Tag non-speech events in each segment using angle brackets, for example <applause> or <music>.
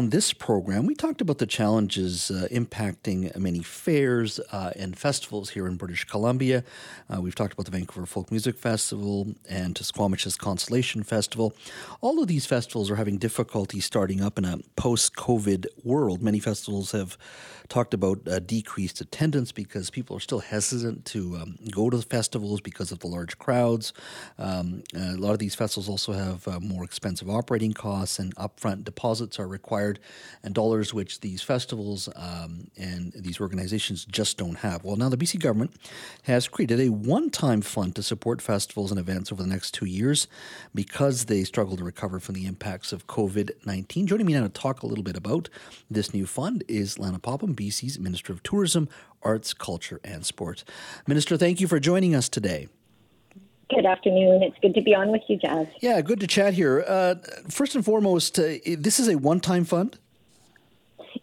on this program, we talked about the challenges uh, impacting many fairs uh, and festivals here in British Columbia. Uh, we've talked about the Vancouver Folk Music Festival and Squamish's Constellation Festival. All of these festivals are having difficulty starting up in a post COVID world. Many festivals have talked about decreased attendance because people are still hesitant to um, go to the festivals because of the large crowds. Um, a lot of these festivals also have uh, more expensive operating costs and upfront deposits are required, and dollars which these festivals um, and these organizations just don't have. Well, now the BC government has created a one time fund to support festivals and events over the next two years because they struggle to recover from the impacts of COVID 19. Joining me now to talk a little bit about this new fund is Lana Popham, BC's Minister of Tourism, Arts, Culture, and Sport. Minister, thank you for joining us today. Good afternoon. It's good to be on with you, Jas. Yeah, good to chat here. Uh, first and foremost, uh, this is a one time fund?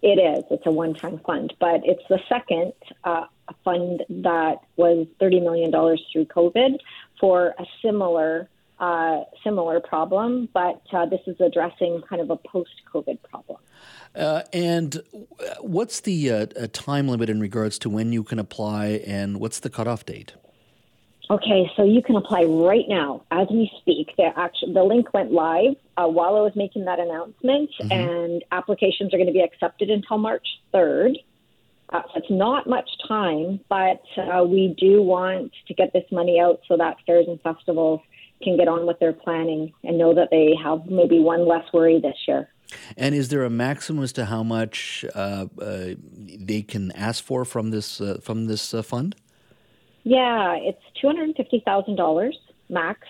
It is. It's a one time fund, but it's the second uh, fund that was $30 million through COVID for a similar. Uh, similar problem, but uh, this is addressing kind of a post-COVID problem. Uh, and what's the uh, time limit in regards to when you can apply, and what's the cutoff date? Okay, so you can apply right now as we speak. The, actually, the link went live uh, while I was making that announcement, mm-hmm. and applications are going to be accepted until March 3rd. Uh, so it's not much time, but uh, we do want to get this money out so that fairs and festivals can get on with their planning and know that they have maybe one less worry this year. And is there a maximum as to how much uh, uh, they can ask for from this uh, from this fund? Yeah, it's two hundred and fifty thousand dollars max,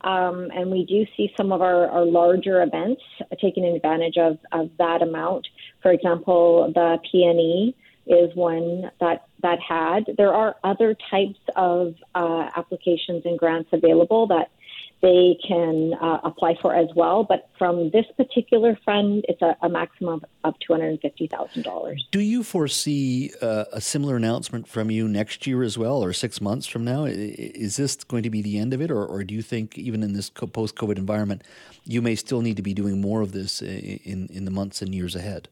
um, and we do see some of our, our larger events taking advantage of, of that amount. For example, the PNE is one that that had. There are other types of uh, applications and grants available that they can uh, apply for as well. But from this particular fund, it's a, a maximum of, $250,000. Do you foresee uh, a similar announcement from you next year as well, or six months from now? Is this going to be the end of it, or, or do you think, even in this post COVID environment, you may still need to be doing more of this in, in the months and years ahead?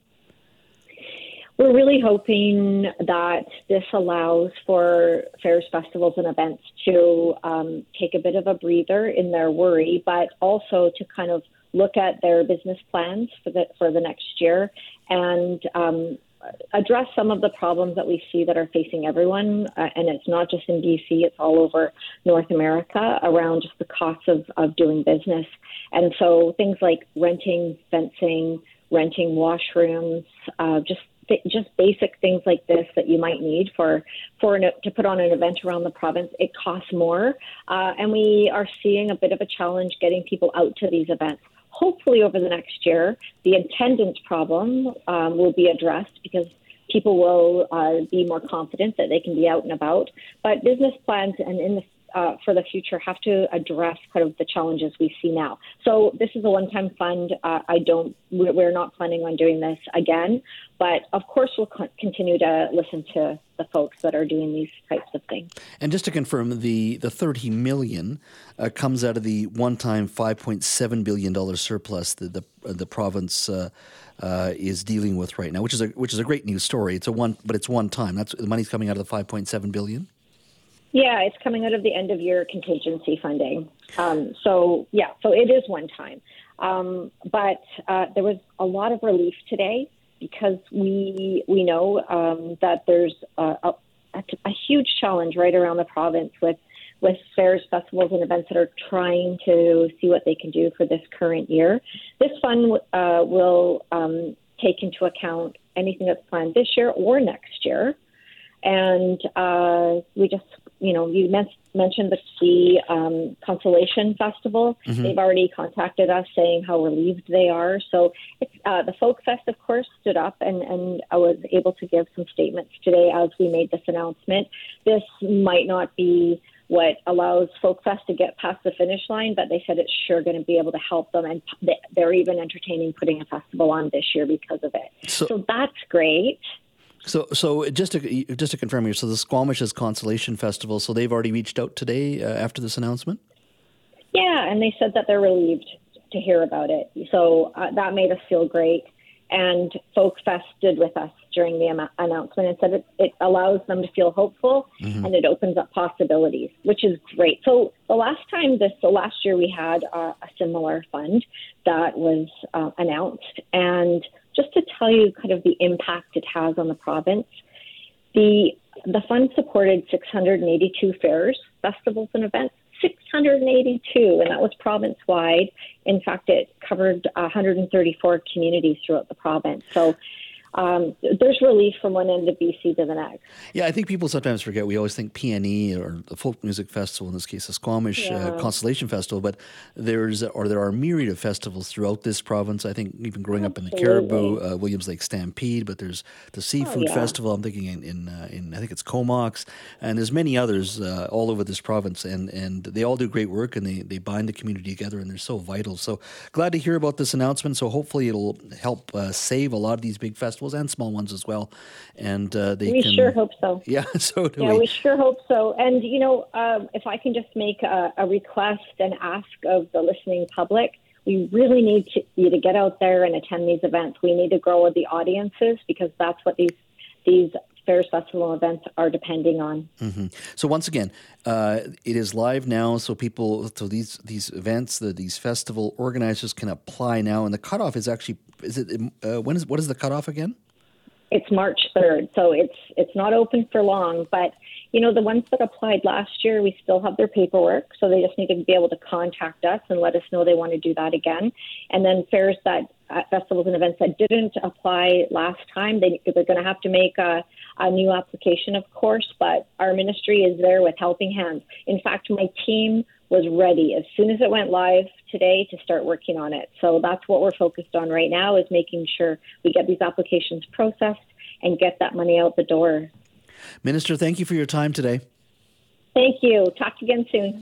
We're really hoping that this allows for fairs, festivals, and events to um, take a bit of a breather in their worry, but also to kind of look at their business plans for the for the next year and um, address some of the problems that we see that are facing everyone. Uh, and it's not just in BC; it's all over North America around just the costs of of doing business. And so things like renting, fencing, renting washrooms, uh, just just basic things like this that you might need for for an, to put on an event around the province. It costs more, uh, and we are seeing a bit of a challenge getting people out to these events. Hopefully, over the next year, the attendance problem um, will be addressed because people will uh, be more confident that they can be out and about. But business plans and in the uh, for the future have to address kind of the challenges we see now. So this is a one-time fund. Uh, I don't. We're not planning on doing this again, but of course we'll co- continue to listen to the folks that are doing these types of things. And just to confirm, the the 30 million uh, comes out of the one-time 5.7 billion dollar surplus that the the province. Uh, uh, is dealing with right now, which is a which is a great news story. It's a one, but it's one time. That's the money's coming out of the five point seven billion. Yeah, it's coming out of the end of year contingency funding. Um, so, yeah, so it is one time. Um, but uh, there was a lot of relief today because we we know um, that there's a, a, a, huge challenge right around the province with with fairs, festivals, and events that are trying to see what they can do for this current year. This fund uh, will um, take into account anything that's planned this year or next year. And uh, we just you know, you men- mentioned the Sea um, Constellation Festival. Mm-hmm. They've already contacted us saying how relieved they are. So it's, uh, the Folk Fest, of course, stood up and, and I was able to give some statements today as we made this announcement. This might not be what allows Folk Fest to get past the finish line, but they said it's sure going to be able to help them, and they're even entertaining putting a festival on this year because of it. So, so that's great. So, so just to just to confirm here, so the Squamish's Constellation Festival, so they've already reached out today uh, after this announcement. Yeah, and they said that they're relieved to hear about it. So uh, that made us feel great. and Folk Fest did with us during the am- announcement and said it, it allows them to feel hopeful mm-hmm. and it opens up possibilities, which is great. So the last time this, the last year we had uh, a similar fund that was uh, announced, and just to tell you kind of the impact it has on the province, the the fund supported 682 fairs, festivals, and events 682, and that was province wide. In fact, it covered 134 communities throughout the province. So um, there's relief from one end of BC to the next. Yeah, I think people sometimes forget. We always think PNE or the Folk Music Festival, in this case, the Squamish uh, yeah. uh, Constellation Festival, but there's or there are myriad of festivals throughout this province. I think even growing Absolutely. up in the Cariboo, uh, Williams Lake Stampede, but there's the Seafood oh, yeah. Festival. I'm thinking in in, uh, in, I think it's Comox, and there's many others uh, all over this province, and and they all do great work and they they bind the community together, and they're so vital. So glad to hear about this announcement. So hopefully it'll help uh, save a lot of these big festivals festivals and small ones as well. And uh, they we can, sure hope so. <laughs> Yeah, so yeah, we. we. sure hope so. And you know, um, if I can just make a, a, request and ask of the listening public. We really need to, you to get out there and attend these events. We need to grow the audiences because that's what these these fairs, festival events are depending on. Mm-hmm. So once again, uh, it is live now. So people, so these these events, the, these festival organizers can apply now, and the cutoff is actually is it uh, when is what is the cutoff again? It's March third, so it's it's not open for long. But you know, the ones that applied last year, we still have their paperwork, so they just need to be able to contact us and let us know they want to do that again. And then fairs that uh, festivals and events that didn't apply last time, they they're going to have to make a a new application, of course. But our ministry is there with helping hands. In fact, my team was ready as soon as it went live today to start working on it. So that's what we're focused on right now is making sure we get these applications processed and get that money out the door. Minister, thank you for your time today. Thank you. Talk again soon.